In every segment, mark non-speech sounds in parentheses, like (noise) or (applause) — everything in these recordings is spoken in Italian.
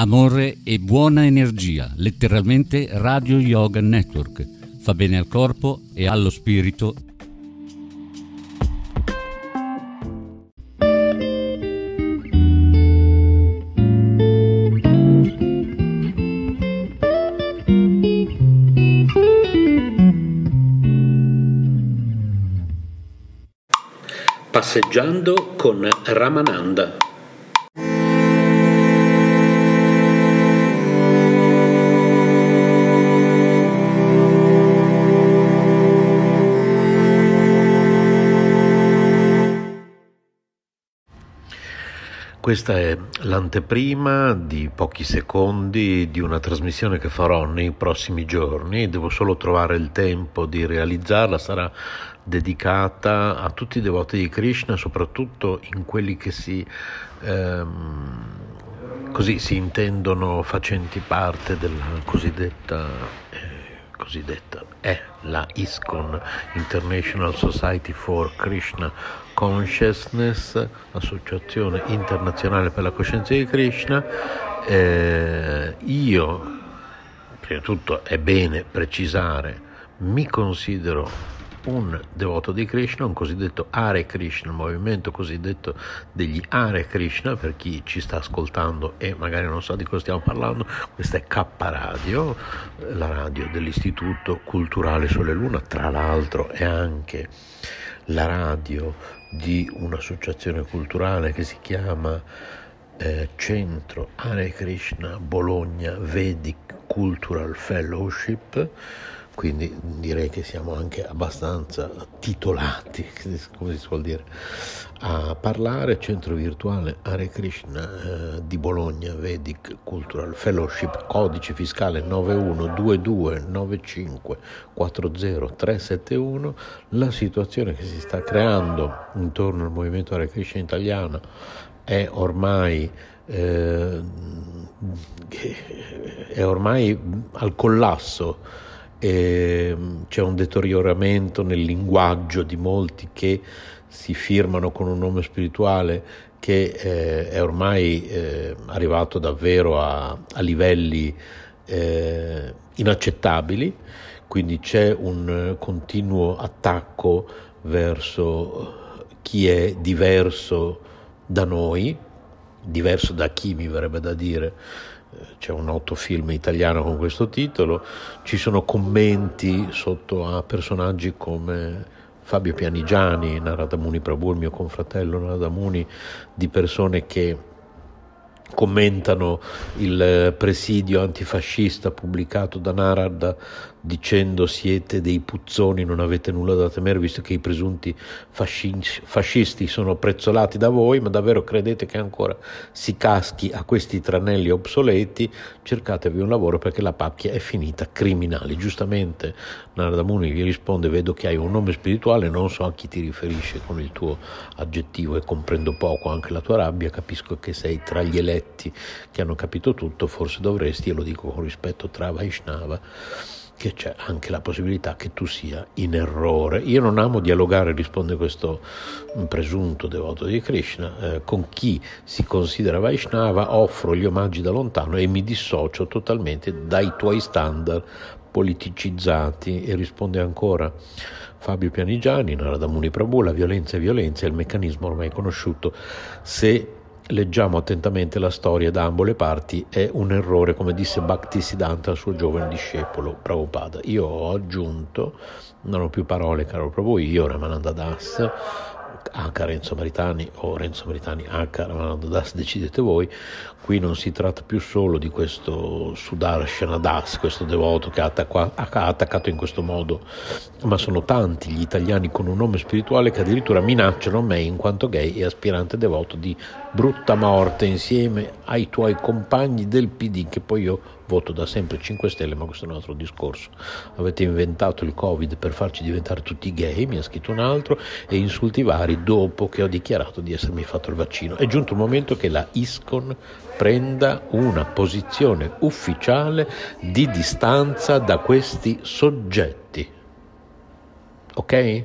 amore e buona energia, letteralmente Radio Yoga Network. Fa bene al corpo e allo spirito Passeggiando con Ramananda. Questa è l'anteprima di pochi secondi di una trasmissione che farò nei prossimi giorni, devo solo trovare il tempo di realizzarla, sarà dedicata a tutti i devoti di Krishna, soprattutto in quelli che si, ehm, così si intendono facenti parte della cosiddetta... Eh, cosiddetta è la ISKCON International Society for Krishna Consciousness, Associazione Internazionale per la Coscienza di Krishna. Eh, io, prima di tutto è bene precisare, mi considero un devoto di Krishna, un cosiddetto Hare Krishna, il movimento cosiddetto degli Hare Krishna, per chi ci sta ascoltando e magari non sa di cosa stiamo parlando, questa è K Radio, la radio dell'Istituto Culturale Sole Luna, tra l'altro è anche la radio di un'associazione culturale che si chiama eh, Centro Hare Krishna Bologna Vedic Cultural Fellowship quindi direi che siamo anche abbastanza titolati, (laughs) come si suol dire, a parlare. Centro virtuale Hare Krishna eh, di Bologna, Vedic Cultural Fellowship, codice fiscale 91229540 La situazione che si sta creando intorno al movimento Hare Krishna italiano è ormai eh, è ormai al collasso e ehm, c'è un deterioramento nel linguaggio di molti che si firmano con un nome spirituale che eh, è ormai eh, arrivato davvero a, a livelli eh, inaccettabili, quindi c'è un continuo attacco verso chi è diverso da noi, diverso da chi mi verrebbe da dire, c'è un noto film italiano con questo titolo, ci sono commenti sotto a personaggi come Fabio Pianigiani, Narada Muni Prabhu, mio confratello Narada Muni, di persone che commentano il presidio antifascista pubblicato da Narad dicendo siete dei puzzoni, non avete nulla da temere visto che i presunti fascisti sono prezzolati da voi, ma davvero credete che ancora si caschi a questi tranelli obsoleti? Cercatevi un lavoro perché la pacchia è finita, criminali. Giustamente Narada Muni gli risponde vedo che hai un nome spirituale, non so a chi ti riferisce con il tuo aggettivo e comprendo poco anche la tua rabbia, capisco che sei tra gli eletti che hanno capito tutto, forse dovresti, e lo dico con rispetto, tra Vaishnava che c'è anche la possibilità che tu sia in errore. Io non amo dialogare, risponde questo presunto devoto di Krishna, eh, con chi si considera Vaishnava, offro gli omaggi da lontano e mi dissocio totalmente dai tuoi standard politicizzati e risponde ancora Fabio Pianigiani, Narada Muni Prabhu, la violenza è violenza, è il meccanismo ormai conosciuto. Se leggiamo attentamente la storia da ambo le parti, è un errore, come disse Bhaktisiddhanta al suo giovane discepolo Prabhupada. Io ho aggiunto, non ho più parole, caro Prabhu, io, Ramananda Das, H. Renzo Maritani o Renzo Maritani H. Ramananda Das, decidete voi. Qui non si tratta più solo di questo Sudarshana Das, questo devoto che ha attaccato in questo modo, ma sono tanti gli italiani con un nome spirituale che addirittura minacciano me in quanto gay e aspirante devoto di brutta morte insieme ai tuoi compagni del PD che poi io voto da sempre 5 Stelle, ma questo è un altro discorso. Avete inventato il Covid per farci diventare tutti gay, mi ha scritto un altro, e insulti vari dopo che ho dichiarato di essermi fatto il vaccino. È giunto il momento che la ISCON prenda una posizione ufficiale di distanza da questi soggetti. Ok?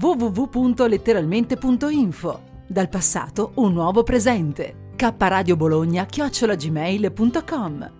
www.letteralmente.info. Dal passato un nuovo presente. K Radio Bologna chiocciolagmail.com